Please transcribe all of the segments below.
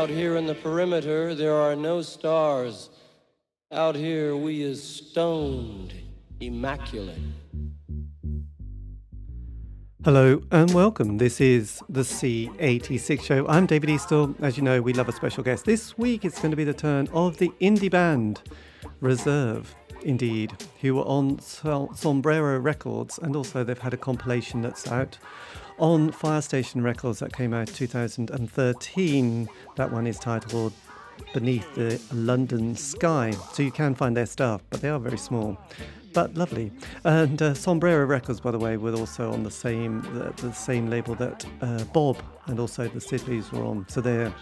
Out here in the perimeter, there are no stars. Out here, we is stoned, immaculate. Hello and welcome. This is the C86 show. I'm David Eastaugh. As you know, we love a special guest. This week it's going to be the turn of the indie band Reserve, indeed, who were on Sombrero Records and also they've had a compilation that's out on Fire Station Records that came out 2013. That one is titled Beneath the London Sky. So you can find their stuff, but they are very small but lovely. And uh, Sombrero Records, by the way, were also on the same the, the same label that uh, Bob and also the Sidleys were on. So they're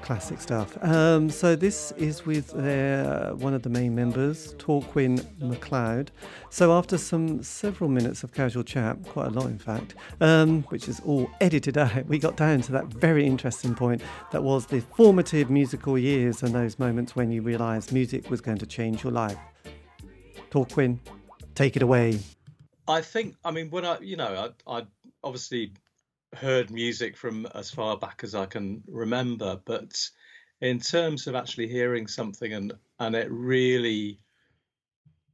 classic stuff. Um, so this is with their, one of the main members, Torquil MacLeod. So after some several minutes of casual chat, quite a lot in fact, um, which is all edited out, we got down to that very interesting point that was the formative musical years and those moments when you realised music was going to change your life. Torquil, take it away. I think, I mean, when I, you know, I, I obviously heard music from as far back as I can remember, but in terms of actually hearing something and and it really,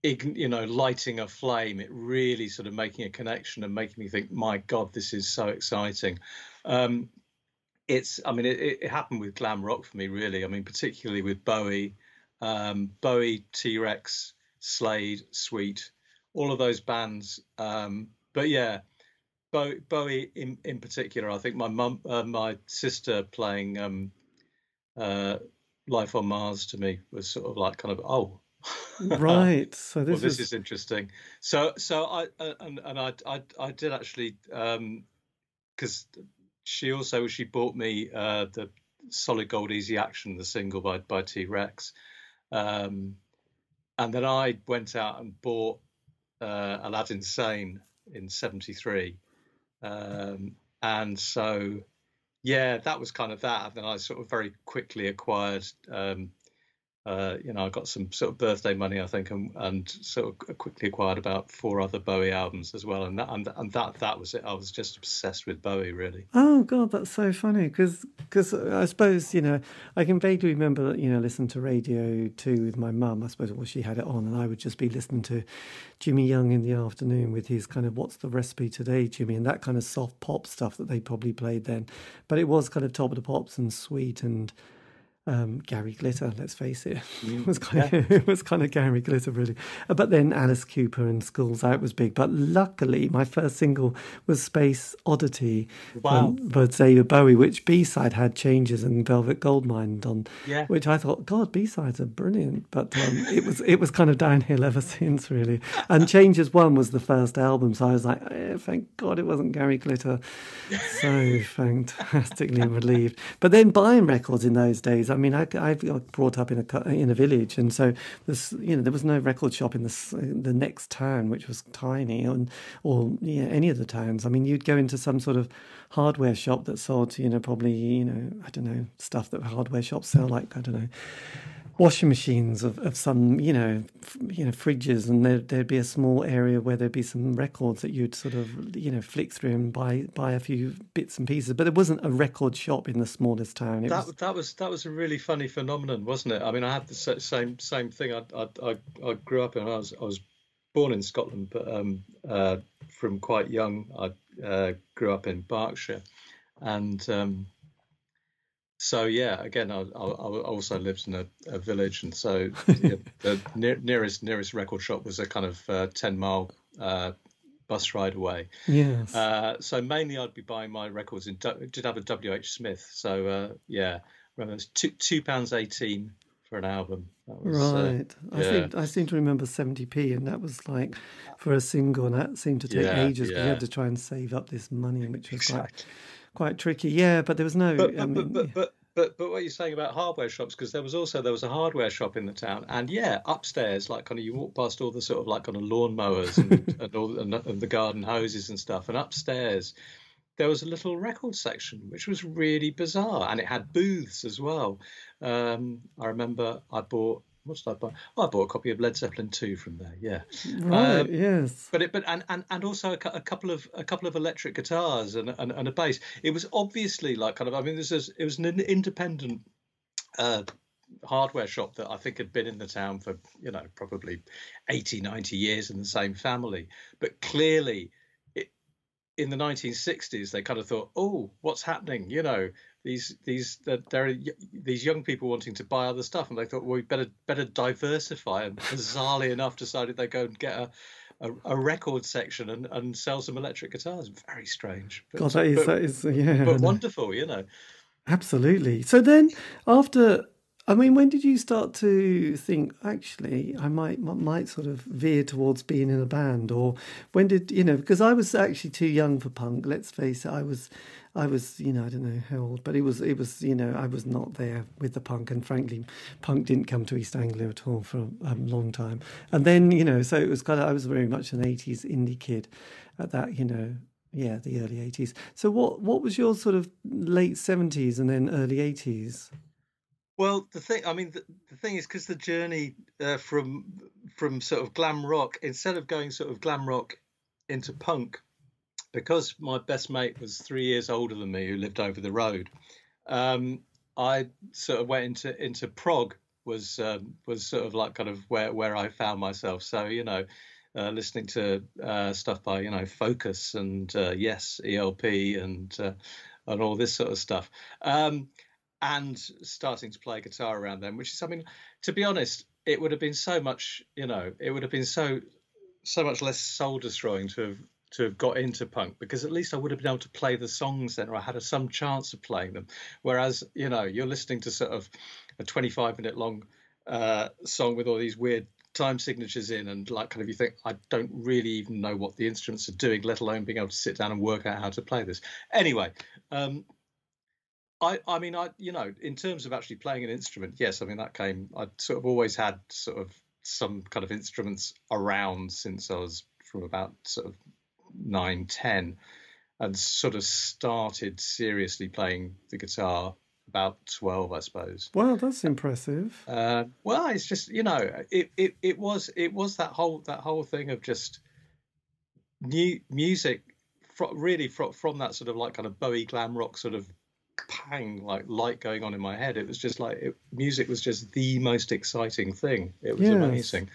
you know, lighting a flame, it really sort of making a connection and making me think, my God, this is so exciting. Um, it's, I mean, it, it happened with glam rock for me, really. I mean, particularly with Bowie, um, Bowie, T Rex, Slade, Sweet, all of those bands. Um, but yeah, Bowie in, in particular, I think my mum, uh, my sister playing um, uh, Life on Mars to me was sort of like kind of oh. right. So this, well, this is... is... interesting. So so I uh, and and I I, I did actually because um, she also she bought me uh, the Solid Gold Easy Action, the single by by T Rex. Um, and then I went out and bought uh, Aladdin Sane in '73, um, and so yeah, that was kind of that. And then I sort of very quickly acquired um, uh, you know, I got some sort of birthday money, I think, and, and sort of quickly acquired about four other Bowie albums as well, and that and, and that that was it. I was just obsessed with Bowie, really. Oh God, that's so funny because because I suppose you know I can vaguely remember you know listening to Radio Two with my mum. I suppose well she had it on, and I would just be listening to Jimmy Young in the afternoon with his kind of "What's the recipe today, Jimmy?" and that kind of soft pop stuff that they probably played then. But it was kind of top of the pops and sweet and um, Gary Glitter. Let's face it, it was kind yeah. of it was kind of Gary Glitter really. Uh, but then Alice Cooper and Schools Out was big. But luckily, my first single was Space Oddity wow. by David Bowie, which B side had Changes and Velvet Goldmine on. Yeah. Which I thought, God, B sides are brilliant. But um, it was it was kind of downhill ever since really. And Changes One was the first album, so I was like, eh, thank God it wasn't Gary Glitter. So fantastically relieved. But then buying records in those days. I mean, I, I got brought up in a in a village, and so this, you know, there was no record shop in the the next town, which was tiny, and or yeah, any of the towns. I mean, you'd go into some sort of hardware shop that sold, you know, probably you know, I don't know, stuff that hardware shops sell, like I don't know washing machines of, of some, you know, f- you know, fridges, and there, there'd be a small area where there'd be some records that you'd sort of, you know, flick through and buy buy a few bits and pieces. But there wasn't a record shop in the smallest town. It that was... that was that was a really funny phenomenon, wasn't it? I mean, I had the same same thing. I I I, I grew up in. I was I was born in Scotland, but um, uh, from quite young, I uh, grew up in Berkshire, and um, so yeah, again, I, I, I also lived in a, a village, and so yeah, the near, nearest nearest record shop was a kind of uh, ten mile uh, bus ride away. Yes. Uh, so mainly, I'd be buying my records in. Did have a W H Smith, so uh, yeah, remember it was two two pounds eighteen for an album. Was, uh, right. I yeah. seem I seem to remember seventy p, and that was like for a single, and that seemed to take yeah, ages. Yeah. We had to try and save up this money, which was exactly. quite quite tricky. Yeah, but there was no. But but, I mean, but, but, but, but what you're saying about hardware shops, because there was also there was a hardware shop in the town, and yeah, upstairs, like kind of you walk past all the sort of like kind of lawn mowers and, and all and, and the garden hoses and stuff, and upstairs there was a little record section which was really bizarre, and it had booths as well. Um, I remember I bought did I buy? Oh, I bought a copy of Led Zeppelin two from there. Yeah, right. Um, yes. But it, but and, and and also a, a, couple of a couple of electric guitars and, and and a bass. It was obviously like kind of. I mean, this is it was an independent. Uh, hardware shop that I think had been in the town for, you know, probably 80, 90 years in the same family. But clearly, it, in the 1960s, they kind of thought, oh, what's happening? You know, these these there are these young people wanting to buy other stuff, and they thought, well, we better better diversify. And bizarrely enough, decided they go and get a a, a, record section and, and sell some electric guitars. Very strange. But, God, that is, but, that is yeah, but wonderful, you know. Absolutely. So then, after I mean, when did you start to think actually I might might sort of veer towards being in a band, or when did you know? Because I was actually too young for punk. Let's face it, I was, I was you know I don't know how old, but it was it was you know I was not there with the punk, and frankly, punk didn't come to East Anglia at all for a long time. And then you know, so it was kind of I was very much an '80s indie kid at that you know yeah the early 80s so what what was your sort of late 70s and then early 80s well, the thing, I mean, the, the thing is, because the journey uh, from from sort of glam rock, instead of going sort of glam rock into punk, because my best mate was three years older than me, who lived over the road, um, I sort of went into into prog was um, was sort of like kind of where where I found myself. So you know, uh, listening to uh, stuff by you know Focus and uh, Yes ELP and uh, and all this sort of stuff. Um, and starting to play guitar around them, which is something, to be honest, it would have been so much, you know, it would have been so so much less soul destroying to have to have got into punk because at least I would have been able to play the songs then, or I had a, some chance of playing them. Whereas, you know, you're listening to sort of a 25 minute long uh, song with all these weird time signatures in, and like kind of you think I don't really even know what the instruments are doing, let alone being able to sit down and work out how to play this. Anyway, um, I, I mean, I, you know, in terms of actually playing an instrument, yes, I mean that came. I sort of always had sort of some kind of instruments around since I was from about sort of nine, ten, and sort of started seriously playing the guitar about 12 i suppose wow that's impressive uh, well it's just you know it, it it was it was that whole that whole thing of just new music really from, from that sort of like kind of bowie glam rock sort of pang like light going on in my head. It was just like it, music was just the most exciting thing. It was yes. amazing.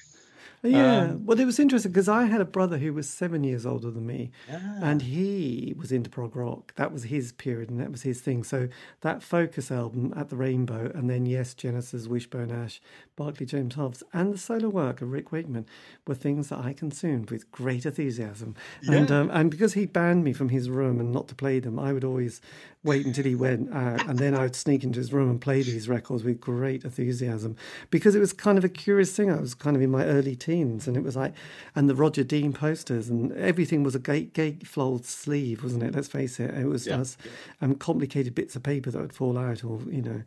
Yeah, um, well, it was interesting because I had a brother who was seven years older than me, ah. and he was into prog rock. That was his period, and that was his thing. So that Focus album at the Rainbow, and then yes, Genesis, Wishbone Ash, Barclay James Harvest, and the solo work of Rick Wakeman were things that I consumed with great enthusiasm. Yeah. And um, and because he banned me from his room and not to play them, I would always wait until he went out, and then I'd sneak into his room and play these records with great enthusiasm because it was kind of a curious thing. I was kind of in my early teens and it was like, and the Roger Dean posters, and everything was a gate gatefold sleeve, wasn't it? Let's face it, it was, yeah. was um, complicated bits of paper that would fall out, or you know,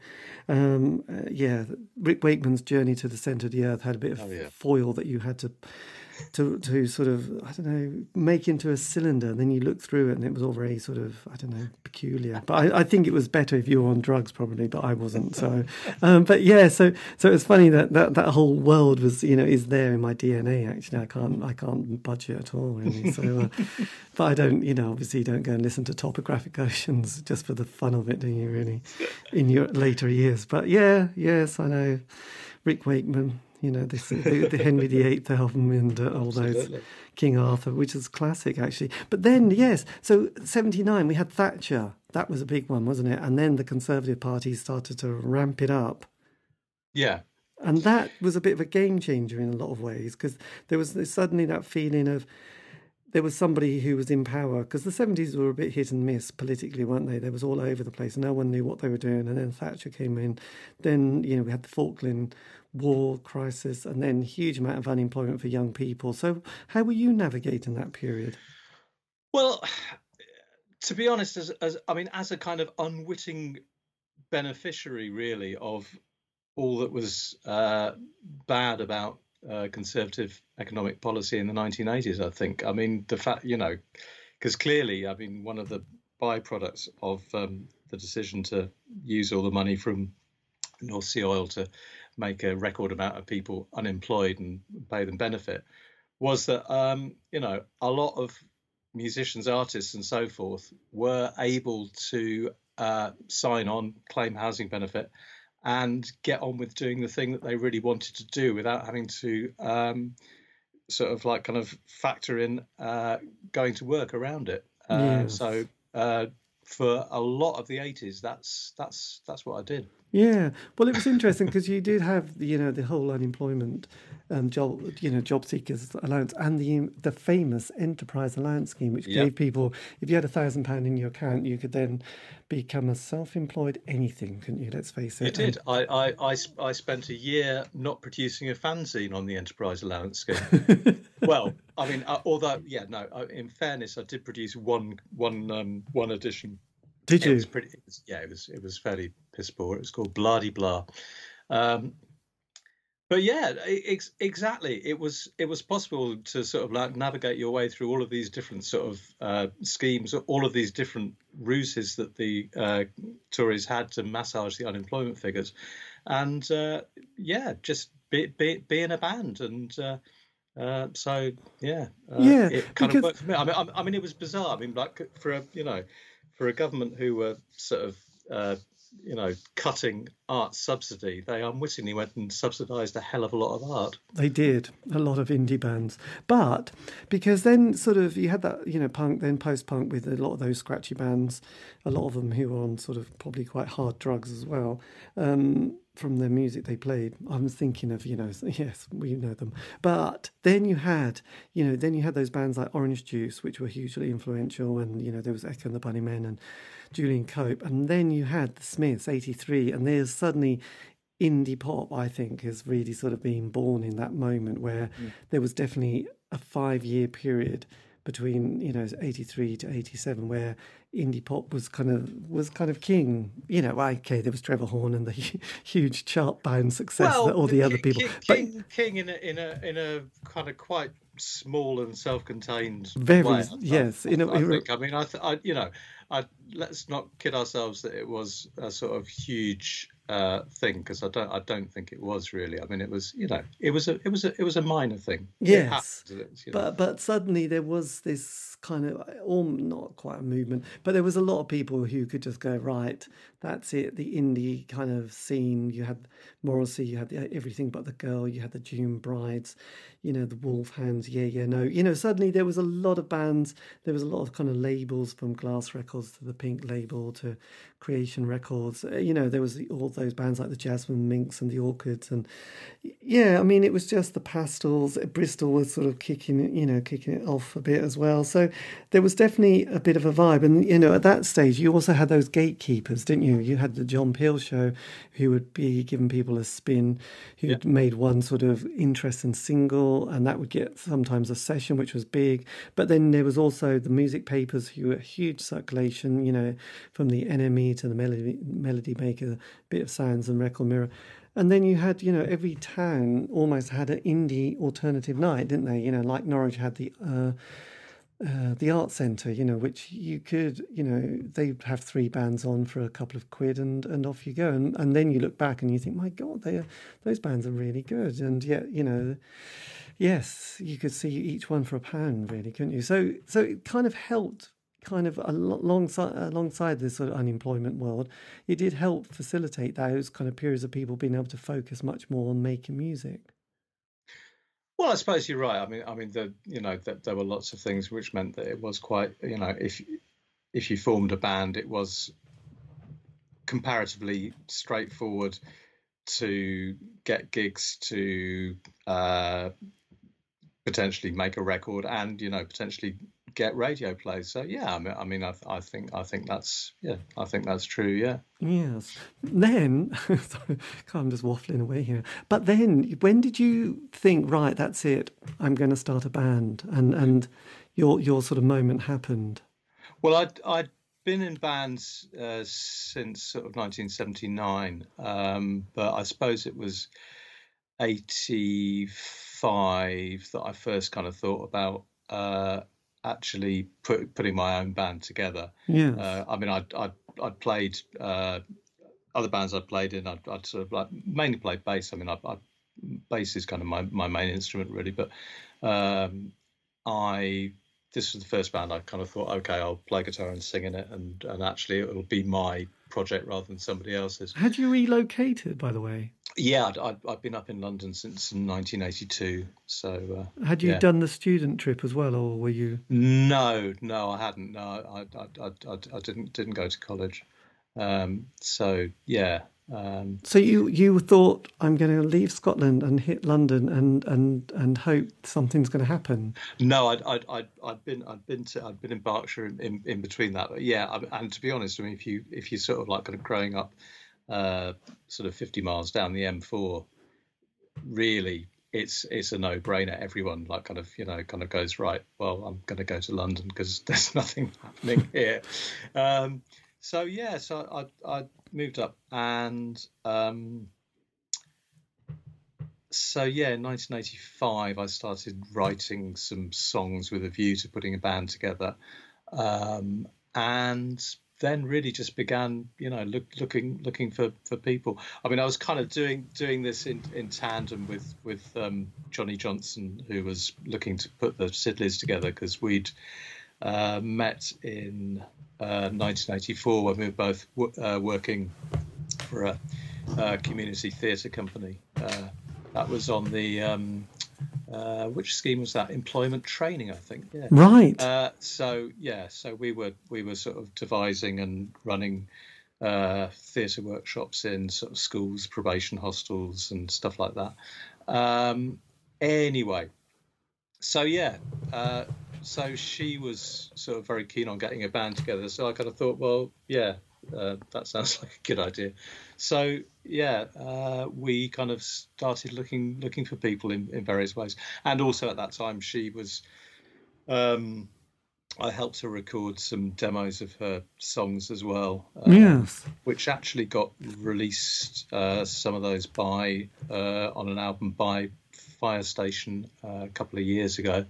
um, uh, yeah. Rick Wakeman's Journey to the Centre of the Earth had a bit of oh, yeah. foil that you had to to to sort of I don't know make into a cylinder. And then you look through it, and it was all very sort of I don't know peculiar. But I, I think it was better if you were on drugs, probably. But I wasn't. So, um, but yeah. So so it's funny that, that that whole world was you know is there in my DNA. Actually, I can't I can't budge it at all really. So, uh, but I don't you know obviously you don't go and listen to Topographic Oceans just for the fun of it, do you? Really, in your later years. But yeah, yes, I know. Rick Wakeman, you know, this, the, the Henry VIII album and uh, all those King Arthur, which is classic actually. But then, yes, so 79, we had Thatcher. That was a big one, wasn't it? And then the Conservative Party started to ramp it up. Yeah. And that was a bit of a game changer in a lot of ways because there was suddenly that feeling of there was somebody who was in power because the 70s were a bit hit and miss politically, weren't they? They was all over the place. No one knew what they were doing. And then Thatcher came in. Then, you know, we had the Falkland war crisis and then huge amount of unemployment for young people. So how were you navigating that period? Well, to be honest, as, as I mean, as a kind of unwitting beneficiary, really, of all that was uh, bad about uh, conservative economic policy in the 1980s, I think. I mean, the fact, you know, because clearly, I mean, one of the byproducts of um, the decision to use all the money from North Sea oil to make a record amount of people unemployed and pay them benefit was that um, you know a lot of musicians, artists, and so forth were able to uh, sign on, claim housing benefit, and get on with doing the thing that they really wanted to do without having to um, sort of like kind of factor in uh, going to work around it. Uh, yes. So uh, for a lot of the 80s, that's that's that's what I did. Yeah, well, it was interesting because you did have you know the whole unemployment um, job you know job seekers allowance and the the famous enterprise allowance scheme, which yep. gave people if you had a thousand pound in your account, you could then become a self-employed anything, couldn't you? Let's face it. It did. I, I, I, I spent a year not producing a fanzine on the enterprise allowance scheme. well, I mean, uh, although yeah, no. In fairness, I did produce one one um, one edition did you? It was pretty. It was, yeah, it was. It was fairly piss poor. It was called Bloody Blah. Um, but yeah, ex- exactly. It was it was possible to sort of like navigate your way through all of these different sort of uh, schemes, all of these different ruses that the uh, Tories had to massage the unemployment figures, and uh, yeah, just be, be, be in a band and. Uh, uh, so yeah, uh, yeah, it kind because... of worked for me. I mean, I mean, it was bizarre. I mean, like for a you know, for a government who were sort of uh, you know cutting art subsidy, they unwittingly went and subsidised a hell of a lot of art. They did a lot of indie bands, but because then sort of you had that you know punk, then post punk with a lot of those scratchy bands, a lot of them who were on sort of probably quite hard drugs as well. Um, from the music they played. I'm thinking of, you know, yes, we know them. But then you had, you know, then you had those bands like Orange Juice, which were hugely influential, and you know there was Echo and the Bunnymen and Julian Cope, and then you had the Smiths, '83, and there's suddenly indie pop. I think has really sort of been born in that moment where mm. there was definitely a five-year period between you know 83 to 87 where indie pop was kind of was kind of king you know okay there was Trevor Horn and the huge chart bound success well, that all the other people king, but king in a in a in a kind of quite small and self-contained very way. yes I, you know I, think, I mean I, th- I you know I, let's not kid ourselves that it was a sort of huge uh, thing because I don't I don't think it was really. I mean, it was you know it was a it was a it was a minor thing. Yes, happens, you know. but but suddenly there was this kind of all not quite a movement, but there was a lot of people who could just go right. That's it. The indie kind of scene. You had Morrissey. You had the, uh, everything but the girl. You had the June Brides. You know the Wolfhounds. Yeah, yeah, no. You know suddenly there was a lot of bands. There was a lot of kind of labels from Glass Records to the Pink label to Creation Records. Uh, you know there was all those bands like the Jasmine Minks and the Orchids, and yeah, I mean it was just the Pastels. Uh, Bristol was sort of kicking, you know, kicking it off a bit as well. So there was definitely a bit of a vibe, and you know at that stage you also had those gatekeepers, didn't you? You had the John Peel show, who would be giving people a spin, who yeah. made one sort of interesting single, and that would get sometimes a session, which was big. But then there was also the music papers, who were huge circulation, you know, from the NME to the Melody Melody Maker, bit of sounds and Record Mirror. And then you had, you know, every town almost had an indie alternative night, didn't they? You know, like Norwich had the uh, uh, the art centre, you know, which you could, you know, they'd have three bands on for a couple of quid, and and off you go. And and then you look back and you think, my God, they are, those bands are really good. And yet, you know, yes, you could see each one for a pound, really, couldn't you? So so it kind of helped kind of alongside alongside this sort of unemployment world, it did help facilitate those kind of periods of people being able to focus much more on making music. Well, I suppose you're right. I mean, I mean, the you know that there were lots of things which meant that it was quite you know if if you formed a band, it was comparatively straightforward to get gigs to uh, potentially make a record and you know potentially get radio plays. So yeah, I mean, I, mean, I, I think I think that's yeah, I think that's true. Yeah. Yes. Then, sorry, I'm just waffling away here. But then, when did you think, right, that's it? I'm going to start a band, and and your your sort of moment happened. Well, I'd I'd been in bands uh, since sort of 1979, um, but I suppose it was 85 that I first kind of thought about uh, actually put, putting my own band together. Yeah. Uh, I mean, I'd, I'd, I'd played uh, other bands I'd played in, I'd, I'd, sort of like mainly play bass. I mean, I, I, bass is kind of my, my main instrument really, but um, I this was the first band I kind of thought, okay, I'll play guitar and sing in it, and and actually it'll be my project rather than somebody else's. Had you relocated, by the way? Yeah, I'd, I'd, I've been up in London since 1982. So uh, had you yeah. done the student trip as well, or were you? No, no, I hadn't. No, I I, I, I didn't didn't go to college. Um, so yeah, um, so you you thought I'm going to leave Scotland and hit London and and and hope something's going to happen? No, I'd I'd I'd, I'd been I'd been to I'd been in Berkshire in, in, in between that. But yeah, I, and to be honest, I mean, if you if you sort of like kind of growing up, uh, sort of 50 miles down the M4, really it's it's a no-brainer. Everyone like kind of you know kind of goes right. Well, I'm going to go to London because there's nothing happening here. Um, so yeah, so I I moved up and um, so yeah, in 1985 I started writing some songs with a view to putting a band together, um, and then really just began you know look, looking looking for for people. I mean I was kind of doing doing this in in tandem with with um, Johnny Johnson who was looking to put the Sidleys together because we'd uh, met in uh, 1984 when we were both w- uh, working for a, community theatre company. Uh, that was on the um, uh, which scheme was that? Employment training, I think. Yeah. Right. Uh, so yeah, so we were we were sort of devising and running uh, theatre workshops in sort of schools, probation hostels, and stuff like that. Um, anyway, so yeah, uh, so she was sort of very keen on getting a band together. So I kind of thought, well, yeah, uh, that sounds like a good idea. So yeah, uh, we kind of started looking looking for people in, in various ways, and also at that time she was. Um, I helped her record some demos of her songs as well. Uh, yes. Which actually got released, uh, some of those by uh, on an album by Fire Station uh, a couple of years ago.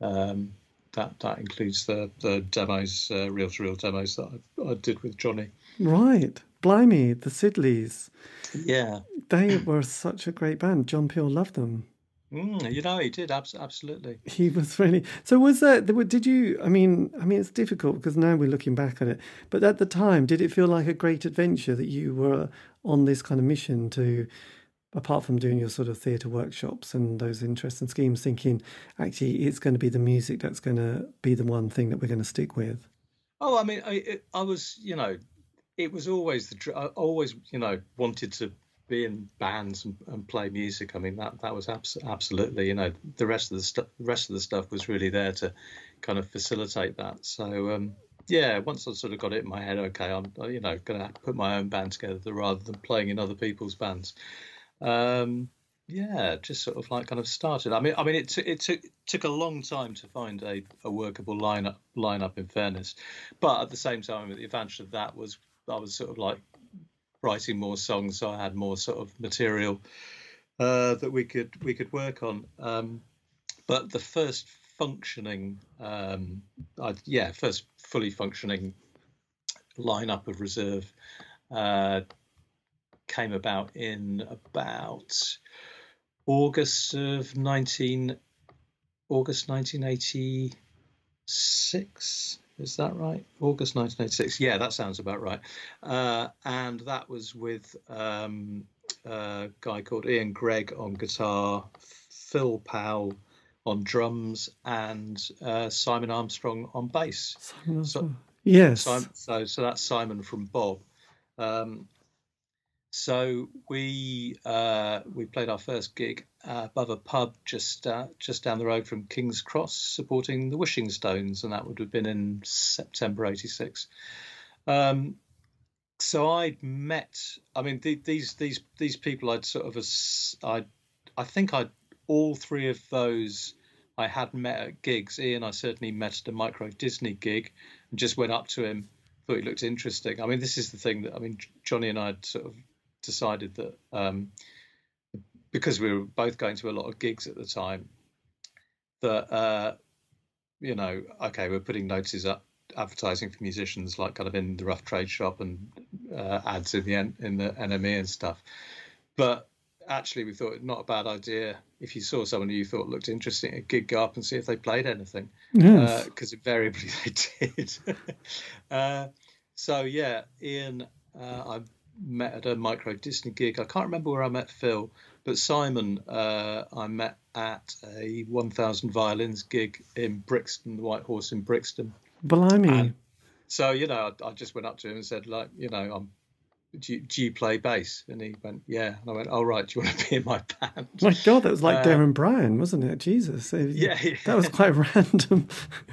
Um, that that includes the the demos, uh, reel to reel demos that I, I, did with Johnny. Right, blimey, the Sidleys. Yeah, they were such a great band. John Peel loved them. Mm, you know, he did absolutely. He was really. So was that? Did you? I mean, I mean, it's difficult because now we're looking back at it. But at the time, did it feel like a great adventure that you were on this kind of mission to apart from doing your sort of theatre workshops and those interests and schemes, thinking actually it's going to be the music that's going to be the one thing that we're going to stick with? Oh, I mean, I, I was, you know, it was always the, I always, you know, wanted to be in bands and, and play music. I mean, that that was abs- absolutely, you know, the rest of the stuff, rest of the stuff was really there to kind of facilitate that. So, um, yeah, once I sort of got it in my head, okay, I'm, you know, going to put my own band together rather than playing in other people's bands um, yeah, just sort of like kind of started. I mean, I mean, it, t- it took took a long time to find a, a workable lineup lineup. In fairness, but at the same time, the advantage of that was I was sort of like writing more songs, so I had more sort of material uh, that we could we could work on. Um, but the first functioning, um, I, yeah, first fully functioning lineup of reserve uh, came about in about August of 19 August 1986 is that right? August 1986 yeah that sounds about right. Uh, and that was with um, a guy called Ian Gregg on guitar Phil Powell on drums and uh, Simon Armstrong on bass. So, yes. So, so, so that's Simon from Bob. Um, so we uh, we played our first gig above a pub just uh, just down the road from King's Cross, supporting the Wishing Stones, and that would have been in September '86. Um, so I'd met. I mean, the, these these these people. I'd sort of. I I think I'd all three of those. I had met at gigs. Ian, I certainly met at a Micro Disney gig, and just went up to him. Thought he looked interesting. I mean, this is the thing that I mean. Johnny and I had sort of decided that um, because we were both going to a lot of gigs at the time, that uh, you know, okay, we're putting notices up advertising for musicians like kind of in the rough trade shop and uh, ads in the in the NME and stuff. But actually, we thought it not a bad idea if you saw someone who you thought looked interesting, a gig go up and see if they played anything, because yes. uh, invariably they did. uh, so yeah, Ian, uh, I met at a micro Disney gig. I can't remember where I met Phil, but Simon, uh, I met at a 1,000 violins gig in Brixton, the White Horse in Brixton. Blimey. And so, you know, I, I, just went up to him and said, like, you know, I'm do you, do you, play bass? And he went, yeah. And I went, oh, right, do you want to be in my band? My God, that was like uh, Derren Brown, wasn't it? Jesus. Yeah. yeah. That was quite random.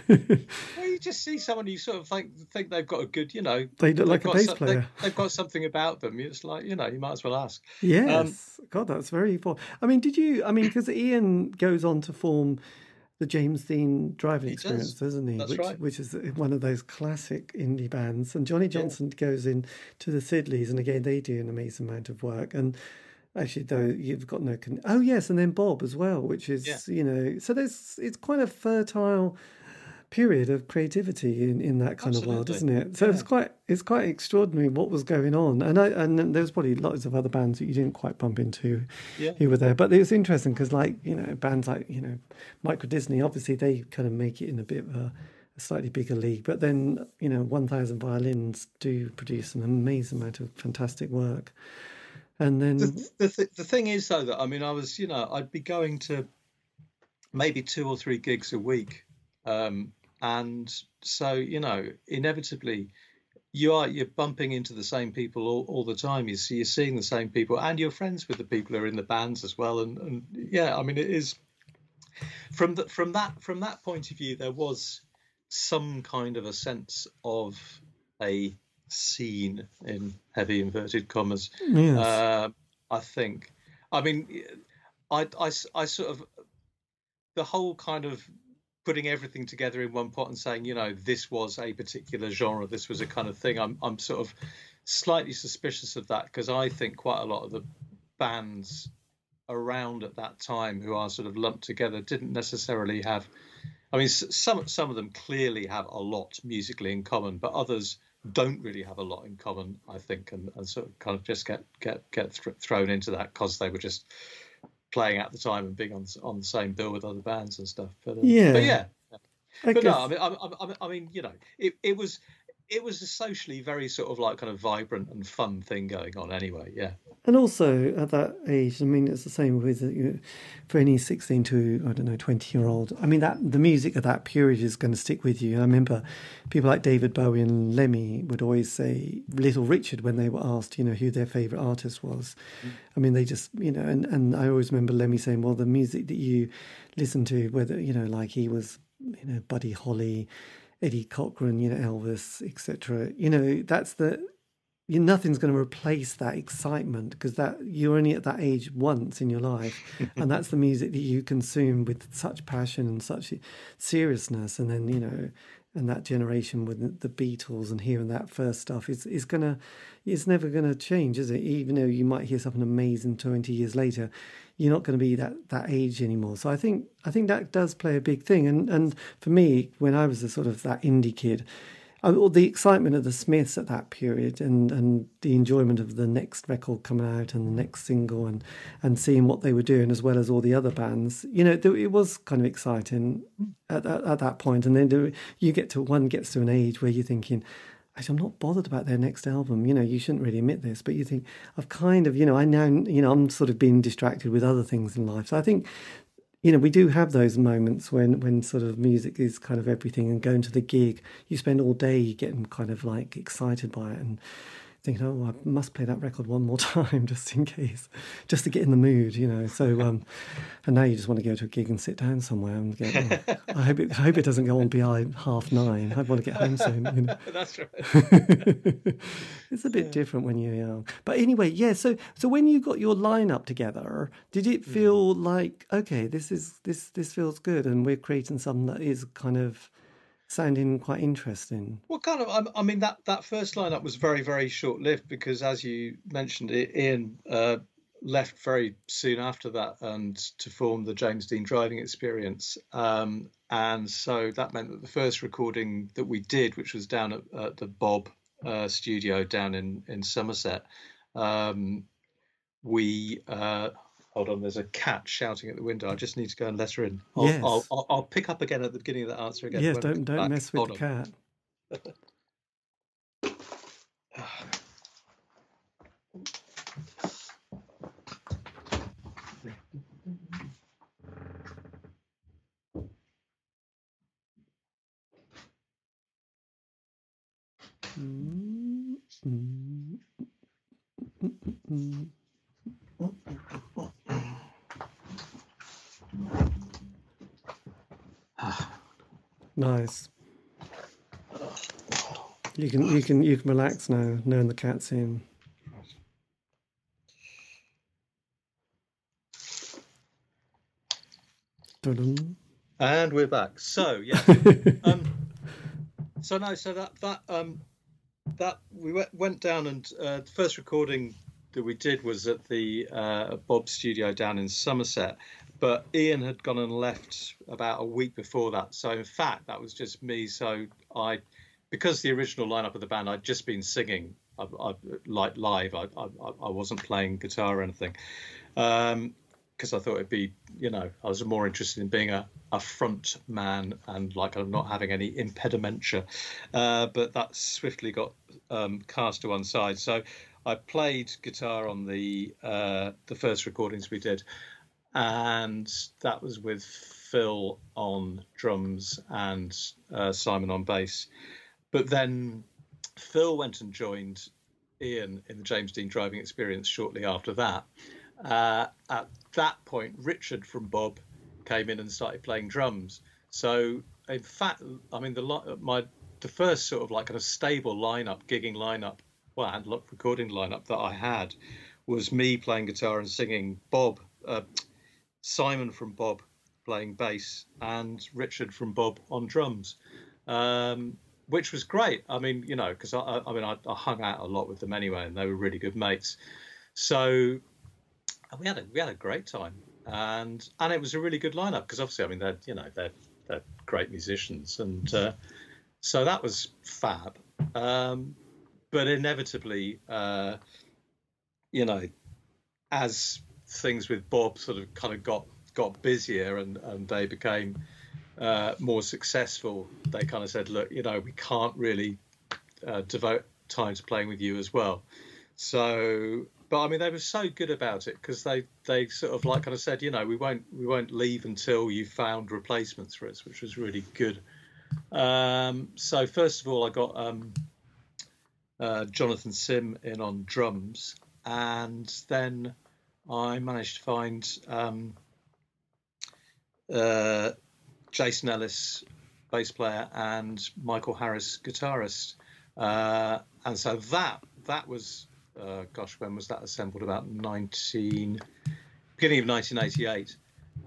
well, you just see someone you sort of think, think they've got a good, you know. They look like a bass player. They, have got something about them. It's like, you know, you might as well ask. Yes. Um, God, that's very important. I mean, did you, I mean, because Ian goes on to form the James Dean driving he experience, does. not he? That's which, right. which is one of those classic indie bands. And Johnny Johnson yeah. goes in to the Sidleys, and again they do an amazing amount of work. And actually, though you've got no, con- oh yes, and then Bob as well, which is yeah. you know, so there's it's quite a fertile period of creativity in, in that kind Absolutely. of world, isn't it? So yeah. it's quite it's quite extraordinary what was going on, and I and there's probably lots of other bands that you didn't quite bump into yeah. who were there, but it was interesting because like you know bands like you know Micro Disney, obviously they kind of make it in a bit of a, a slightly bigger league, but then you know One Thousand Violins do produce an amazing amount of fantastic work, and then the the, th- the thing is though that I mean I was you know I'd be going to maybe two or three gigs a week um, and so you know inevitably you are you're bumping into the same people all, all the time. You see you're seeing the same people and you're friends with the people who are in the bands as well. And, and yeah i mean it is from the, from that from that point of view there was some kind of a sense of a scene in heavy inverted commas yes. uh, i think. I mean I, I, I sort of the whole kind of putting everything together in one pot and saying, you know, this was a particular genre, this was a kind of thing. I'm I'm sort of slightly suspicious of that because I think quite a lot of the bands around at that time who are sort of lumped together didn't necessarily have. I mean, some some of them clearly have a lot musically in common, but others don't really have a lot in common. I think, and, and sort of kind of just get get get th- thrown into that because they were just playing at the time and being on on the same bill with other bands and stuff. But, uh, yeah, but yeah. I but guess... no, I mean, I, I, I, mean, you know, it, it was it was a socially very sort of like kind of vibrant and fun thing going on anyway. Yeah. And also at that age, I mean, it's the same with you know, for any sixteen to I don't know twenty year old. I mean, that the music of that period is going to stick with you. I remember people like David Bowie and Lemmy would always say Little Richard when they were asked, you know, who their favorite artist was. Mm. I mean, they just you know, and and I always remember Lemmy saying, well, the music that you listen to, whether you know, like he was, you know, Buddy Holly Eddie Cochran, you know, Elvis, etc. You know, that's the you, nothing's going to replace that excitement because that you're only at that age once in your life, and that's the music that you consume with such passion and such seriousness. And then you know, and that generation with the Beatles and hearing that first stuff is is gonna, it's never gonna change, is it? Even though you might hear something amazing twenty years later, you're not going to be that that age anymore. So I think I think that does play a big thing. And and for me, when I was a sort of that indie kid, I, the excitement of the Smiths at that period, and and the enjoyment of the next record coming out and the next single, and and seeing what they were doing as well as all the other bands, you know, it was kind of exciting at, at, at that point. And then you get to one gets to an age where you're thinking actually, I'm not bothered about their next album. You know, you shouldn't really admit this, but you think I've kind of, you know, I now, you know, I'm sort of being distracted with other things in life. So I think, you know, we do have those moments when, when sort of music is kind of everything and going to the gig, you spend all day getting kind of like excited by it and thinking, oh, I must play that record one more time just in case, just to get in the mood, you know. So, um, and now you just want to go to a gig and sit down somewhere and go, oh, I hope it, I hope it doesn't go on beyond half nine. I want to get home soon. You know? That's right. it's a bit yeah. different when you're young. But anyway, yeah. So, so when you got your lineup together, did it hmm. feel mm. like okay, this is this this feels good, and we're creating something that is kind of sounding quite interesting. Well, kind of. I, mean, that that first lineup was very very short lived because, as you mentioned, Ian uh, left very soon after that and to form the James Dean driving experience. Um, and so that meant that the first recording that we did, which was down at, at the Bob uh, studio down in in Somerset, um, we uh, hold on. There's a cat shouting at the window. I just need to go and let her in. I'll, Yes. I'll, I'll, I'll pick up again at the beginning of the answer again. yes, don't don't back. mess with Hold the on. cat mm, mm, mm, mm. Nice. You can you can you can relax now, knowing the cat's in. Dun-dun. And we're back. So yeah. um, so no, so that that um, that we went, went down and uh, the first recording that we did was at the uh, Bob Studio down in Somerset. But Ian had gone and left about a week before that. So in fact, that was just me. So I, because the original lineup of the band, I'd just been singing, I, I, like live. I, I I wasn't playing guitar or anything. Um, because I thought it'd be, you know, I was more interested in being a, a front man and like I'm not having any impedimentia. Uh, but that swiftly got um, cast to one side. So I played guitar on the uh, the first recordings we did, and that was with Phil on drums and uh, Simon on bass. But then Phil went and joined Ian in the James Dean driving experience shortly after that. Uh, at that point, Richard from Bob came in and started playing drums. So, in fact, I mean, the my the first sort of like kind of stable lineup, gigging lineup, well, and recording lineup that I had was me playing guitar and singing, Bob, uh, Simon from Bob playing bass, and Richard from Bob on drums. Um, which was great. I mean, you know, because I, I, mean, I, I hung out a lot with them anyway, and they were really good mates. So we had a we had a great time, and and it was a really good lineup because obviously, I mean, they're you know they're they're great musicians, and uh, so that was fab. Um, but inevitably, uh, you know, as things with Bob sort of kind of got got busier and and they became uh, more successful, they kind of said, look, you know, we can't really uh, devote time to playing with you as well. So, but I mean, they were so good about it because they they sort of like kind of said, you know, we won't we won't leave until you found replacements for us, which was really good. Um, so first of all, I got um, uh, Jonathan Sim in on drums, and then I managed to find um, uh, Jason Ellis, bass player, and Michael Harris, guitarist. Uh, and so that that was, uh, gosh, when was that assembled? About 19, beginning of 1988.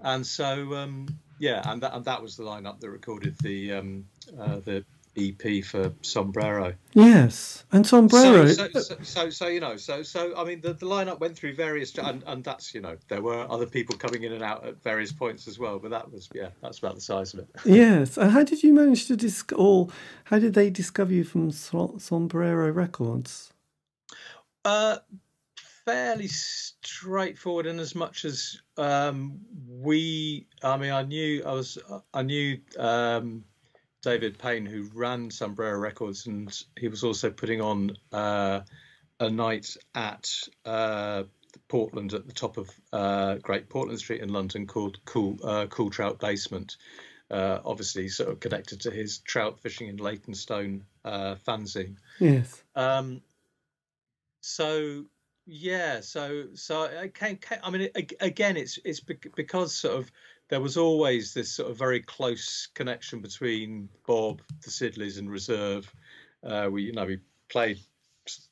And so, um, yeah, and that, and that was the lineup that recorded the um, uh, the EP for Sombrero. Yes, and sombrero. So, so, so, so, so, you know, so so I mean, the, the lineup went through various, and, and that's you know, there were other people coming in and out at various points as well, but that was yeah, that's about the size of it. Yes, and how did you manage to disc? Or how did they discover you from Sombrero Records? Uh, fairly straightforward in as much as um, we. I mean, I knew I was. I knew um, David Payne, who ran Sombrero Records, and he was also putting on uh, a night at uh, Portland at the top of uh, Great Portland Street in London called Cool uh, Cool Trout Basement. Uh, obviously, sort of connected to his trout fishing in Leytonstone uh, fanzine. Yes. Um, so yeah, so so I came. came I mean, it, again, it's it's because sort of there was always this sort of very close connection between Bob, the Sidleys, and Reserve. Uh, we you know we played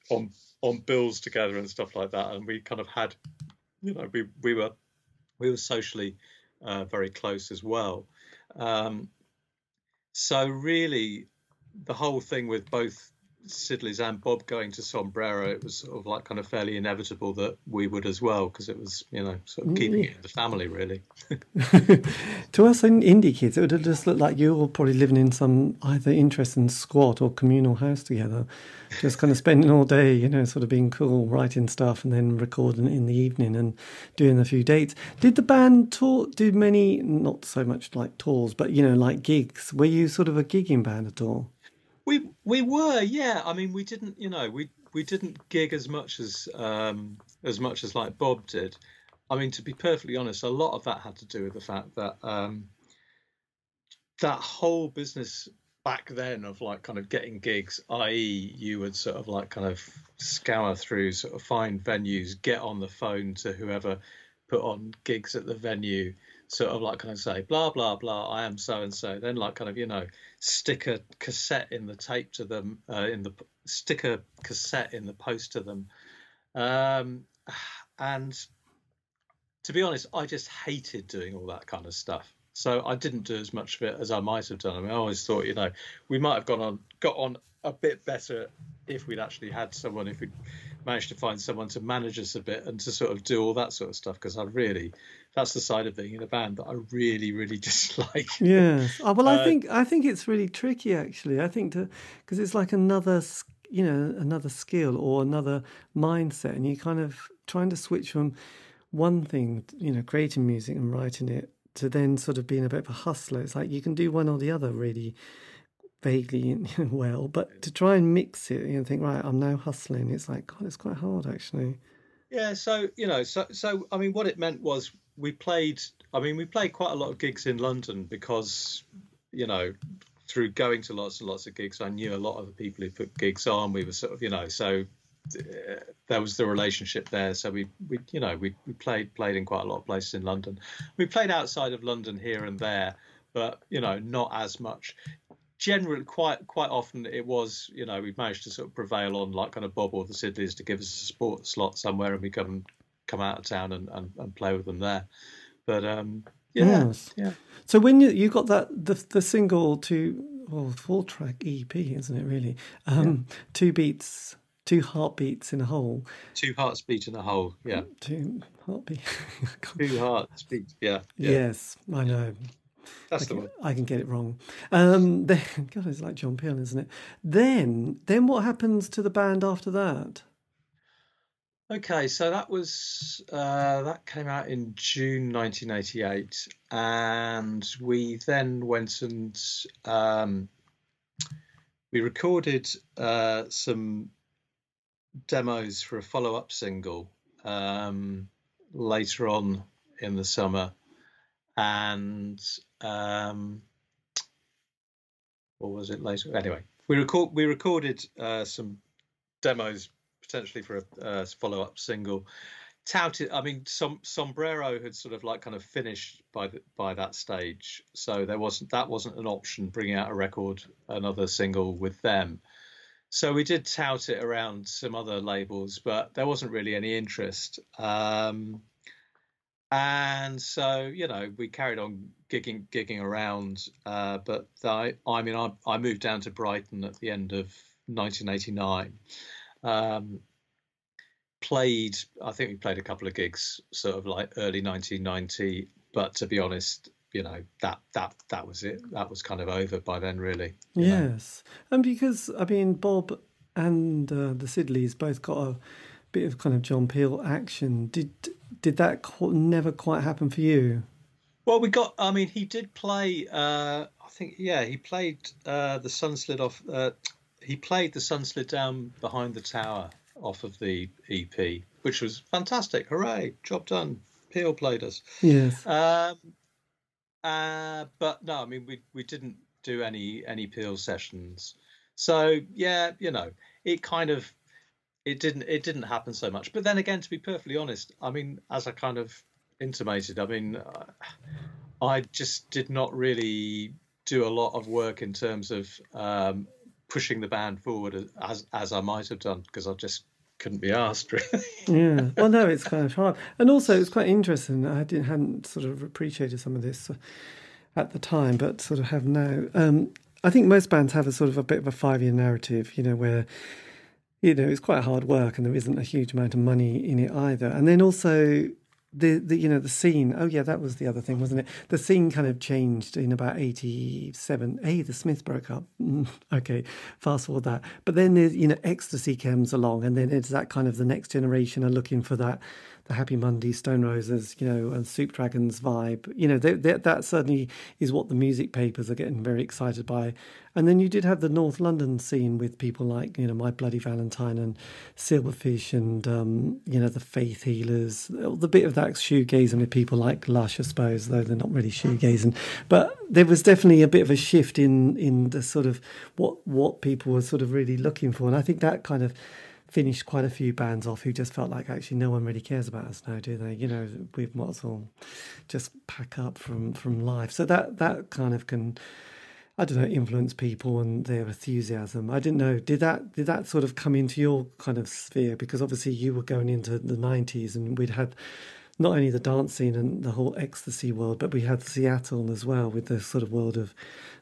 on on bills together and stuff like that, and we kind of had, you know, we we were we were socially uh, very close as well. Um, so really, the whole thing with both Sidleys and Bob going to Sombrero, it was sort of like kind of fairly inevitable that we would as well because it was you know sort of mm, keeping yeah. it in the family really. to us in indie kids, it would have just looked like you all probably living in some either interesting squat or communal house together, just kind of spending all day, you know, sort of being cool, writing stuff, and then recording in the evening and doing a few dates. Did the band tour? Do many, not so much like tours, but you know, like gigs? Were you sort of a gigging band at all? We we were, yeah. I mean, we didn't, you know, we we didn't gig as much as um, as much as like Bob did. I mean, to be perfectly honest, a lot of that had to do with the fact that um, that whole business back then of like kind of getting gigs, i.e., you would sort of like kind of scour through, sort of find venues, get on the phone to whoever put on gigs at the venue, sort of like kind of say blah blah blah i am so and so then like kind of you know stick a cassette in the tape to them uh, in the stick a cassette in the post to them. Um, and to be honest i just hated doing all that kind of stuff. So i didn't do as much of it as i might have done. I mean i always thought you know we might have gone on got on a bit better if we'd actually had someone if we'd managed to find someone to manage us a bit and to sort of do all that sort of stuff because i really that's the side of being in a band that I really, really dislike. Yeah. Oh, well, I uh, think I think it's really tricky actually. I think to because it's like another you know another skill or another mindset, and you kind of trying to switch from one thing, you know, creating music and writing it, to then sort of being a bit of a hustler. It's like you can do one or the other really vaguely well, but to try and mix it and think, right, I'm now hustling. It's like God, it's quite hard actually. Yeah, so you know, so so I mean, what it meant was we played. I mean, we played quite a lot of gigs in London because, you know, through going to lots and lots of gigs, I knew a lot of the people who put gigs on. We were sort of, you know, so uh, there was the relationship there. So we, we, you know, we, we played played in quite a lot of places in London. We played outside of London here and there, but you know, not as much. Generally, quite quite often it was, you know, we managed to sort of prevail on like kind of Bob or the Siddeleys to give us a sport slot somewhere, and we come come out of town and, and, and play with them there. But um, yeah, yes. yeah. So when you you got that the the single to well full track EP, isn't it really? Um, yeah. Two beats, two heartbeats in a hole. Two hearts beat in a hole. Yeah. Two heartbeat. two hearts beat. Yeah, yeah. Yes, I know. That's I can, the one. I can get it wrong. Um, then, God, it's like John Peel, isn't it? Then, then what happens to the band after that? Okay, so that was uh, that came out in June 1988, and we then went and um, we recorded uh, some demos for a follow-up single um, later on in the summer, and um, what was it later? Anyway, we record we recorded uh, some demos potentially for a uh, follow-up single. Touted, I mean, some Sombrero had sort of like kind of finished by the, by that stage, so there wasn't that wasn't an option bringing out a record, another single with them. So we did tout it around some other labels, but there wasn't really any interest. Um, and so you know we carried on gigging gigging around uh, but I, I mean I, I moved down to Brighton at the end of 1989 um, played, I think we played a couple of gigs, sort of like early 1990. But to be honest, you know that that that was it. That was kind of over by then, really. Yes, know? and because I mean Bob and uh, the Siddeleys both got a bit of kind of John Peel action. Did did that never quite happen for you? Well, we got. I mean, he did play. Uh, I think, yeah, he played uh, the sun slid off. Uh, he played the sun slid down behind the tower off of the EP, which was fantastic. Hooray! Job done. Peel played us. Yes. Um, uh, but no, I mean we we didn't do any any Peel sessions. So yeah, you know, it kind of it didn't it didn't happen so much. But then again, to be perfectly honest, I mean, as I kind of intimated, I mean, uh, I just did not really do a lot of work in terms of um, pushing the band forward as as I might have done because I just couldn't be asked really. yeah. Well, no, it's kind of hard, and also it's quite interesting. I didn't hadn't sort of appreciated some of this at the time, but sort of have now. Um, I think most bands have a sort of a bit of a five year narrative, you know, where you know it's quite hard work and there isn't a huge amount of money in it either. And then also the, the you know the scene oh yeah that was the other thing wasn't it? The scene kind of changed in about 87 hey the smiths broke up. Okay fast forward that. But then there's you know ecstasy comes along and then it's that kind of the next generation are looking for that the Happy Monday, Stone Roses, you know, and Soup Dragons vibe. You know, they, they, that certainly is what the music papers are getting very excited by. And then you did have the North London scene with people like, you know, My Bloody Valentine and Silverfish and, um, you know, the Faith Healers, the bit of that shoegazing with people like Lush, I suppose, though they're not really shoegazing. But there was definitely a bit of a shift in, in the sort of what, what people were sort of really looking for. And I think that kind of finished quite a few bands off who just felt like actually no one really cares about us now, do they? You know, we might as well just pack up from from life. So that that kind of can. I don't know, influence people and their enthusiasm. I didn't know. Did that did that sort of come into your kind of sphere? Because obviously you were going into the nineties and we'd had not only the dance scene and the whole ecstasy world, but we had Seattle as well with the sort of world of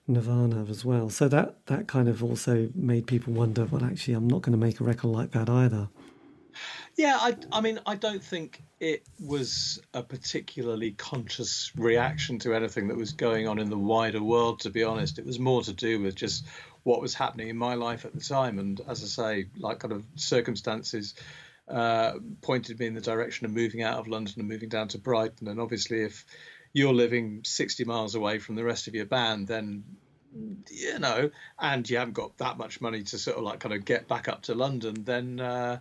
Nirvana as well. So that that kind of also made people wonder. Well, actually, I'm not going to make a record like that either. Yeah, I, I mean, I don't think it was a particularly conscious reaction to anything that was going on in the wider world. To be honest, it was more to do with just what was happening in my life at the time, and as I say, like kind of circumstances. Uh, pointed me in the direction of moving out of London and moving down to Brighton. And obviously, if you're living 60 miles away from the rest of your band, then you know, and you haven't got that much money to sort of like kind of get back up to London, then uh,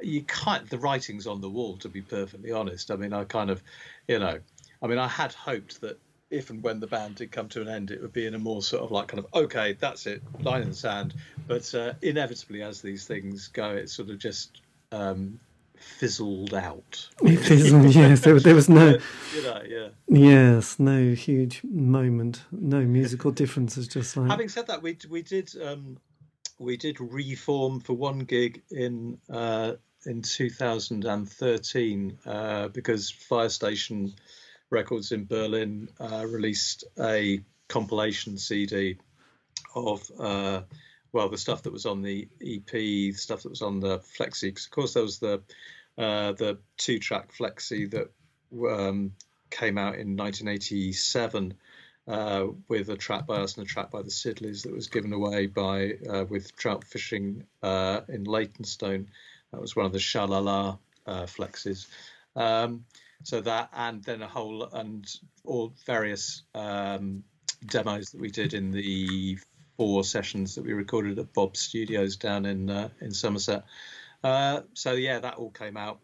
you can't. The writing's on the wall, to be perfectly honest. I mean, I kind of, you know, I mean, I had hoped that if and when the band did come to an end, it would be in a more sort of like kind of okay, that's it, line in the sand. But uh, inevitably, as these things go, it sort of just um, fizzled out. It fizzled, yes. There, there, was no, you know, yeah. Yes, no huge moment, no musical differences. Just like having said that, we we did um, we did reform for one gig in uh, in 2013 uh, because Firestation Records in Berlin uh, released a compilation CD of uh, well, the stuff that was on the EP, the stuff that was on the flexi. Because of course there was the uh, the two-track flexi that um, came out in 1987 uh, with a track by us and a track by the Siddeleys that was given away by uh, with trout fishing uh, in Leytonstone. That was one of the Sha-La-La uh, flexes. Um, so that and then a whole and all various um, demos that we did in the four sessions that we recorded at Bob's Studios down in uh, in Somerset. Uh, so yeah, that all came out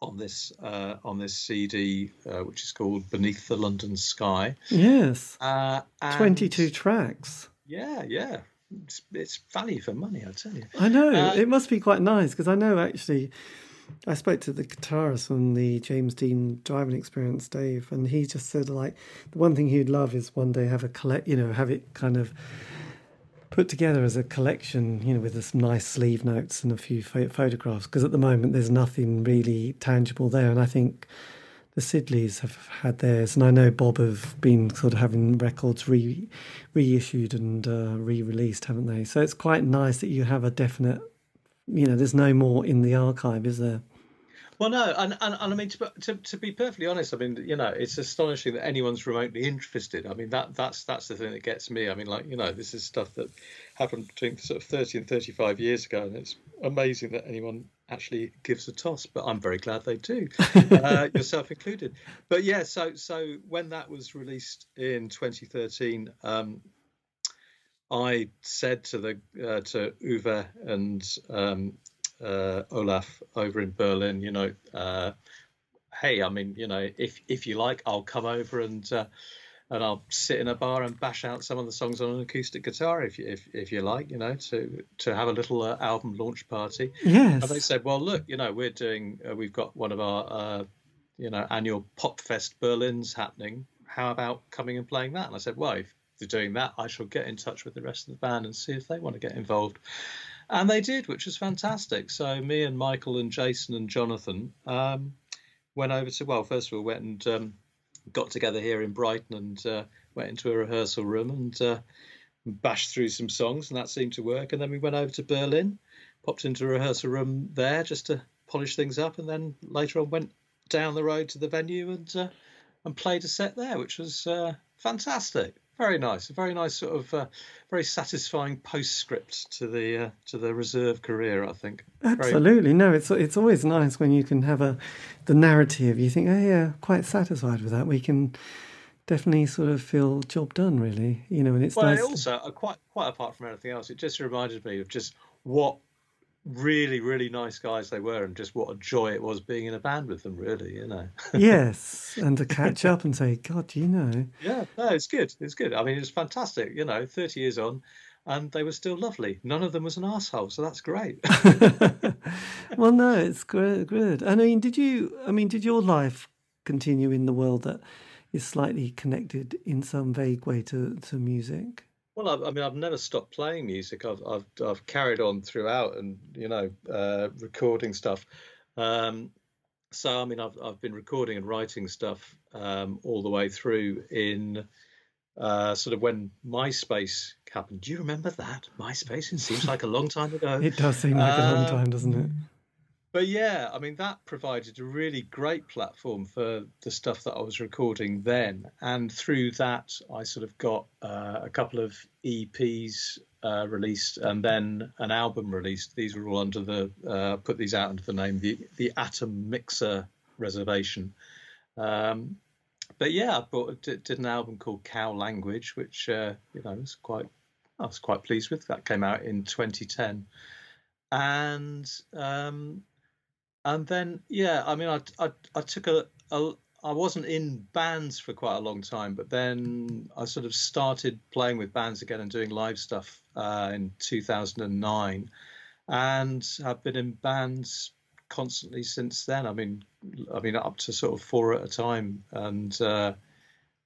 on this uh, on this CD, uh, which is called Beneath the London Sky. Yes, uh, twenty-two tracks. Yeah, yeah, it's, it's, value for money, I tell you. I know uh, it must be quite nice because I know actually. I spoke to the guitarist from the James Dean driving experience, Dave, and he just said like the one thing he'd love is one day have a collect, you know, have it kind of put together as a collection, you know, with some nice sleeve notes and a few photographs. Because at the moment, there's nothing really tangible there, and I think the Siddeleys have had theirs, and I know Bob have been sort of having records re reissued and uh, re-released, haven't they? So it's quite nice that you have a definite, you know, there's no more in the archive, is there? Well, no, and, and, and I mean to, to, to be perfectly honest, I mean you know it's astonishing that anyone's remotely interested. I mean that that's that's the thing that gets me. I mean like you know this is stuff that happened between sort of thirty and thirty five years ago, and it's amazing that anyone actually gives a toss. But I'm very glad they do, uh, yourself included. But yeah, so so when that was released in 2013. Um, I said to the uh, to Uwe and um, Olaf over in Berlin, you know, uh, hey, I mean, you know, if if you like, I'll come over and uh, and I'll sit in a bar and bash out some of the songs on an acoustic guitar if you if, if you like, you know, to to have a little uh, album launch party. Yes. And they said, well, look, you know, we're doing, uh, we've got one of our, uh, you know, annual Pop Fest Berlin's happening. How about coming and playing that? And I said, well, if they're doing that, I shall get in touch with the rest of the band and see if they want to get involved. And they did, which was fantastic. So me and Michael and Jason and Jonathan um, went over to, well, first of all, went and um, got together here in Brighton and uh, went into a rehearsal room and uh, bashed through some songs, and that seemed to work. And then we went over to Berlin, popped into a rehearsal room there just to polish things up, and then later on went down the road to the venue and uh, and played a set there, which was uh, fantastic. Very nice, a very nice sort of, uh, very satisfying postscript to the uh, to the reserve career. I think. Absolutely, very... no. It's it's always nice when you can have a the narrative. You think, oh yeah, quite satisfied with that. We can definitely sort of feel job done, really. You know, and it's well, nice. also. Uh, quite quite apart from anything else, it just reminded me of just what really really nice guys they were and just what a joy it was being in a band with them really you know. Yes and to catch up and say god you know? Yeah no it's good it's good. I mean it's fantastic you know 30 years on and they were still lovely. None of them was an asshole so that's great. Well no it's good. Good i mean did you i mean did your life continue in the world that is slightly connected in some vague way to to music well, I've, i mean, I've never stopped playing music. I've I've, I've carried on throughout, and you know, uh, recording stuff. Um, so I mean, I've I've been recording and writing stuff um, all the way through in uh, sort of when MySpace happened. Do you remember that MySpace? It seems like a long time ago. it does seem like a long time, doesn't it? But yeah, I mean that provided a really great platform for the stuff that I was recording then, and through that I sort of got uh, a couple of EPs uh, released and then an album released. These were all under the uh, put these out under the name the the Atom Mixer Reservation. Um, but yeah, I bought, did, did, an album called Cow Language, which uh, you know was quite I was quite pleased with. That came out in 2010 and um, and then yeah, I mean, I I, I took a, a I wasn't in bands for quite a long time, but then I sort of started playing with bands again and doing live stuff uh, in 2009, and I've been in bands constantly since then. I mean, I mean up to sort of four at a time, and uh,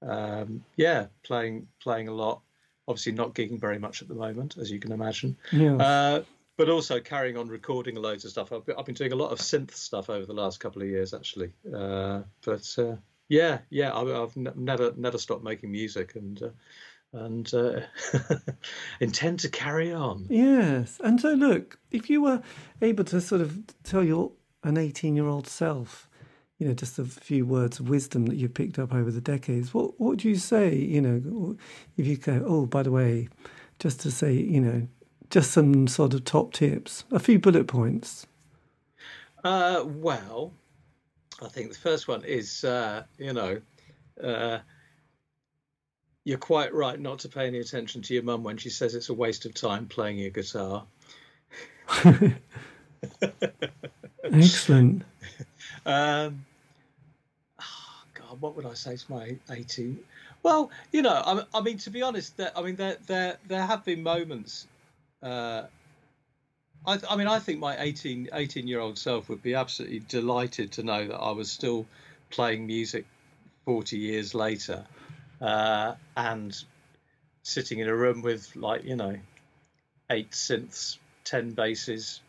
um, yeah, playing playing a lot. Obviously, not gigging very much at the moment, as you can imagine. Yeah. Uh, but also carrying on recording loads of stuff. I've been, I've been, doing a lot of synth stuff over the last couple of years, actually. Uh, but uh, yeah, yeah, I, have n- never never stopped making music and uh, and uh, intend to carry on. Yes, and so look, if you were able to sort of tell your an eighteen year old self. You know, just a few words of wisdom that you've picked up over the decades. What what would you say? You know, if you go, oh, by the way, just to say, you know, just some sort of top tips, a few bullet points. Uh, well, I think the first one is, uh, you know, uh, you're quite right not to pay any attention to your mum when she says it's a waste of time playing your guitar. Excellent. Um, oh God, what would I say to my 18? Well, you know, I, I mean, to be honest, there, I mean, there, there, there have been moments uh, I, I, mean, I think my 18, 18 year old self would be absolutely delighted to know that I was still playing music 40 years later uh, and sitting in a room with, like, you know, eight synths, 10 basses,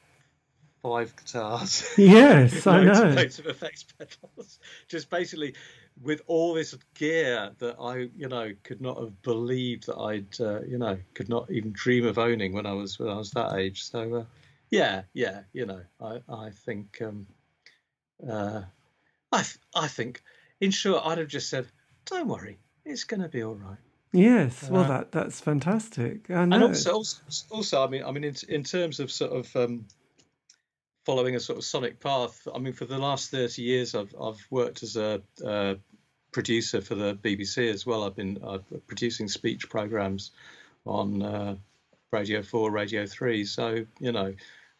five guitars. Yes, I know. Loads of effects pedals. Just basically with all this gear that I, you know, could not have believed that I'd, uh, you know, could not even dream of owning when I was when I was that age. So, uh, yeah, yeah, you know, I I think, um, uh, I I think, in short, I'd have just said, "Don't worry, it's going to be all right." Yes, well, uh, that that's fantastic. And also, also, also, I mean, I mean, in in terms of sort of um, following a sort of sonic path. I mean, for the last 30 years, I've, I've worked as a, a producer for the BBC as well. I've been uh, producing speech programs on uh, Radio 4, Radio 3. So, you know,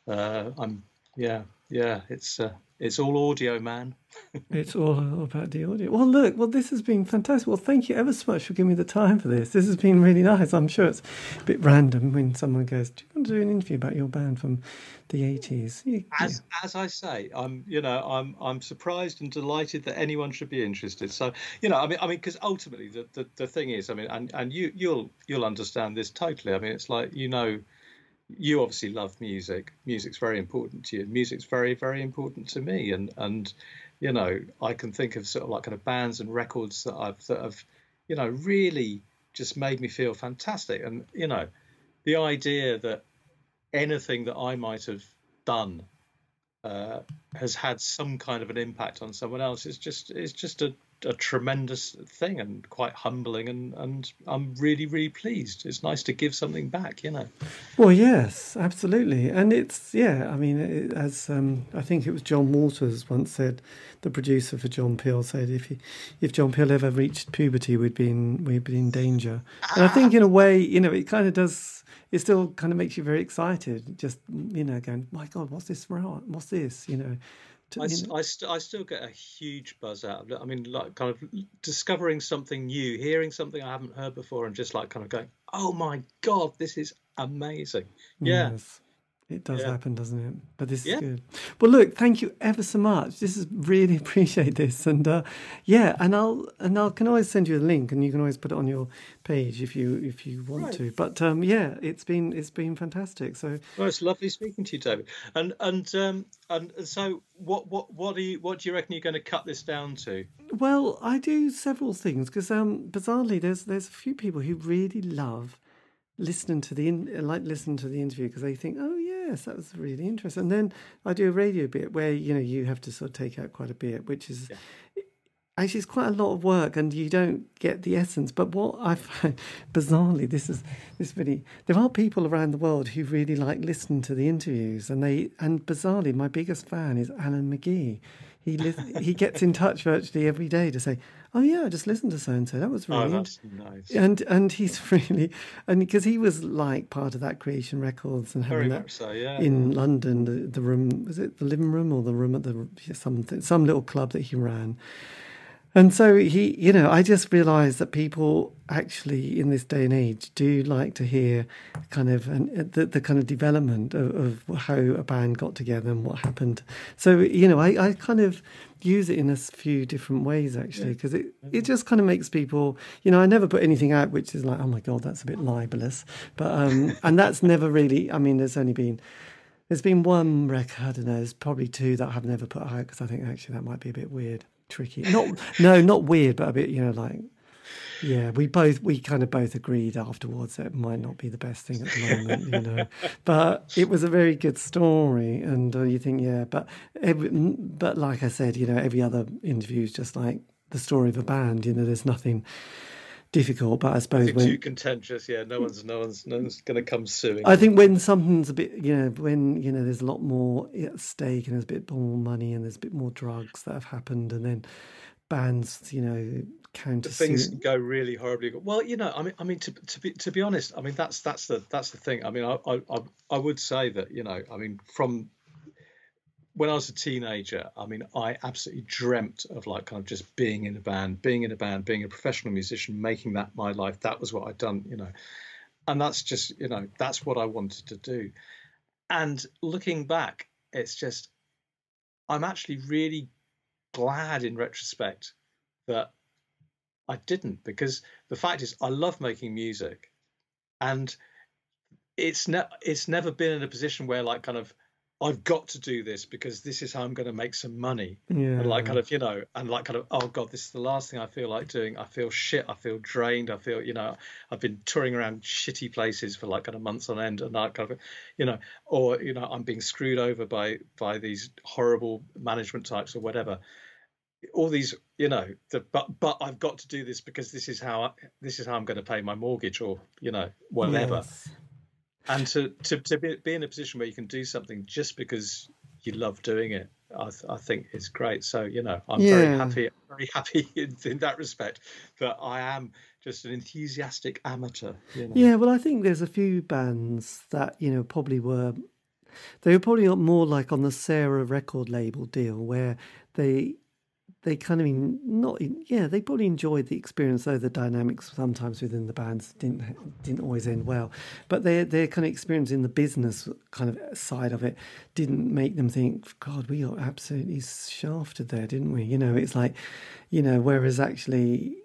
uh, I'm, yeah, yeah, it's uh, it's all audio, man. it's all about the audio. Well, look, well, this has been fantastic. Well, thank you ever so much for giving me the time for this. This has been really nice. I'm sure it's a bit random when someone goes, "Do you want to do an interview about your band from the '80s?" Yeah. As as I say, I'm you know I'm I'm surprised and delighted that anyone should be interested. So you know, I mean, I mean, because ultimately the, the the thing is, I mean, and and you you'll you'll understand this totally. I mean, it's like you know you obviously love music. Music's very important to you. Music's very, very important to me. And and you know, I can think of sort of like kind of bands and records that I've that have, you know, really just made me feel fantastic. And you know, the idea that anything that I might have done uh, has had some kind of an impact on someone else is just is just a a tremendous thing and quite humbling and and I'm really really pleased. It's nice to give something back, you know. Well, yes, absolutely, and it's yeah. I mean, it, as um, I think it was John Walters once said, the producer for John Peel said, if he, if John Peel ever reached puberty, we'd be in we'd be in danger. And I think in a way, you know, it kind of does. It still kind of makes you very excited. Just you know, going, my God, what's this? What's this? You know I, I, st- I, still get a huge buzz out of it. I mean, like kind of discovering something new, hearing something I haven't heard before, and just like kind of going, "Oh my god, this is amazing!" Yeah, yes. It does yeah. happen, doesn't it? But this yeah. is good. Well, look, thank you ever so much. This is really appreciate this, and uh, yeah, and I'll and I can always send you a link, and you can always put it on your page if you if you want right. to. But um, yeah, it's been it's been fantastic. So well, it's lovely speaking to you, David. And and um, and so what what what do you what do you reckon you're going to cut this down to? Well, I do several things because um, bizarrely, there's there's a few people who really love listening to the in, like listening to the interview because they think, oh yes, that was really interesting. And then I do a radio bit where you know you have to sort of take out quite a bit, which is. Yeah. Actually, it's quite a lot of work, and you don't get the essence. But what I find bizarrely, this is this really there are people around the world who really like listening to the interviews, and they and bizarrely, my biggest fan is Alan McGee. He li- he gets in touch virtually every day to say, oh yeah, I just listened to so and so. That was oh, really oh, that's nice. And and he's really and because he was like part of that Creation Records and having that so, yeah. in London, the, the room was it the living room or the room at the something some little club that he ran. And so he, you know, I just realised that people actually in this day and age do like to hear kind of an, the, the kind of development of, of, how a band got together and what happened. So, you know, I, I kind of use it in a few different ways actually because it, it just kind of makes people, you know, I never put anything out which is like, oh my God, that's a bit libelous. But, um, and that's never really, I mean, there's only been, there's been one record, and there's probably two that I've never put out because I think actually that might be a bit weird tricky. Not no, not weird, but a bit you know like yeah. We both we kind of both agreed afterwards that it might not be the best thing at the moment, you know. But it was a very good story, and uh, you think yeah, but every, but like I said, you know, every other interview is just like the story of a band. You know, there's nothing difficult. But I suppose when, too contentious, yeah, no one's no one's no one's going to come suing. I think when something's a bit, you know, when you know there's a lot more at stake and there's a bit more money and there's a bit more drugs that have happened, and then bands, you know, counter things go really horribly. Well, you know, I mean, I mean, to to be to be honest, I mean that's that's the that's the thing. I mean, I I I would say that you know, I mean, from when I was a teenager, I mean, I absolutely dreamt of like kind of just being in a band, being in a band, being a professional musician, making that my life. That was what I'd done, you know. And that's just, you know, that's what I wanted to do. And looking back, it's just, I'm actually really glad in retrospect that I didn't because the fact is, I love making music. And it's ne- it's never been in a position where like kind of I've got to do this because this is how I'm going to make some money. Yeah. And like kind of, you know, and like kind of, oh God, this is the last thing I feel like doing. I feel shit. I feel drained. I feel, you know, I've been touring around shitty places for like kind of months on end and that kind of, you know, or, you know, I'm being screwed over by, by these horrible management types or whatever. All these, you know, the, but, but I've got to do this because this is how, I, this is how I'm going to pay my mortgage or, you know, whatever. Yes and to to, to be, be in a position where you can do something just because you love doing it I, th- I, think is great. So you know, I'm yeah. very happy, very happy in, in, that respect that I am just an enthusiastic amateur. You know? Yeah, well, I think there's a few bands that you know probably were they were probably more like on the Sarah record label deal where they they kind of mean not yeah they probably enjoyed the experience though the dynamics sometimes within the bands didn't didn't always end well but their their kind of experience in the business kind of side of it didn't make them think god we got absolutely shafted there didn't we you know it's like you know whereas actually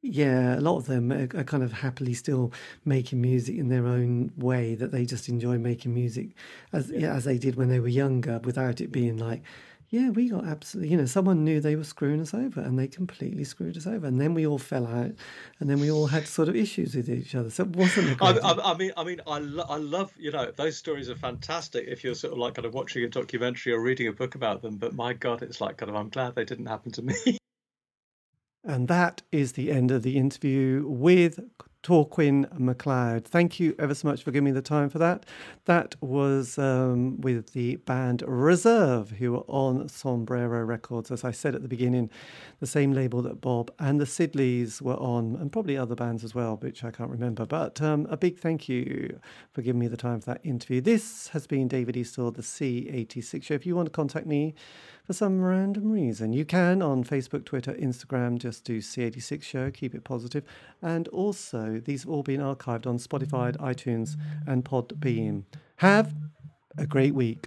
yeah, a lot of them are, are, kind of happily still making music in their own way that they just enjoy making music as yeah. Yeah, as they did when they were younger, without it being like Yeah, we got absolutely, you know, someone knew they were screwing us over and they completely screwed us over. And then we all fell out and then we all had sort of issues with each other. So it wasn't I, I, I mean, I mean, I, lo- I love, you know, those stories are fantastic if you're sort of like kind of watching a documentary or reading a book about them. But my God, it's like kind of, I'm glad they didn't happen to me. And that is the end of the interview with Torquil MacLeod. Thank you ever so much for giving me the time for that. That was um, with the band Reserve, who are on Sombrero Records. As I said at the beginning, the same label that Bob and the Siddeleys were on, and probably other bands as well, which I can't remember. But um, a big thank you for giving me the time for that interview. This has been David Eastaugh, the C86 Show. If you want to contact me, for some random reason. You can on Facebook, Twitter, Instagram, just do C86 Show, keep it positive. And also, these have all been archived on Spotify, iTunes, and Podbean. Have a great week.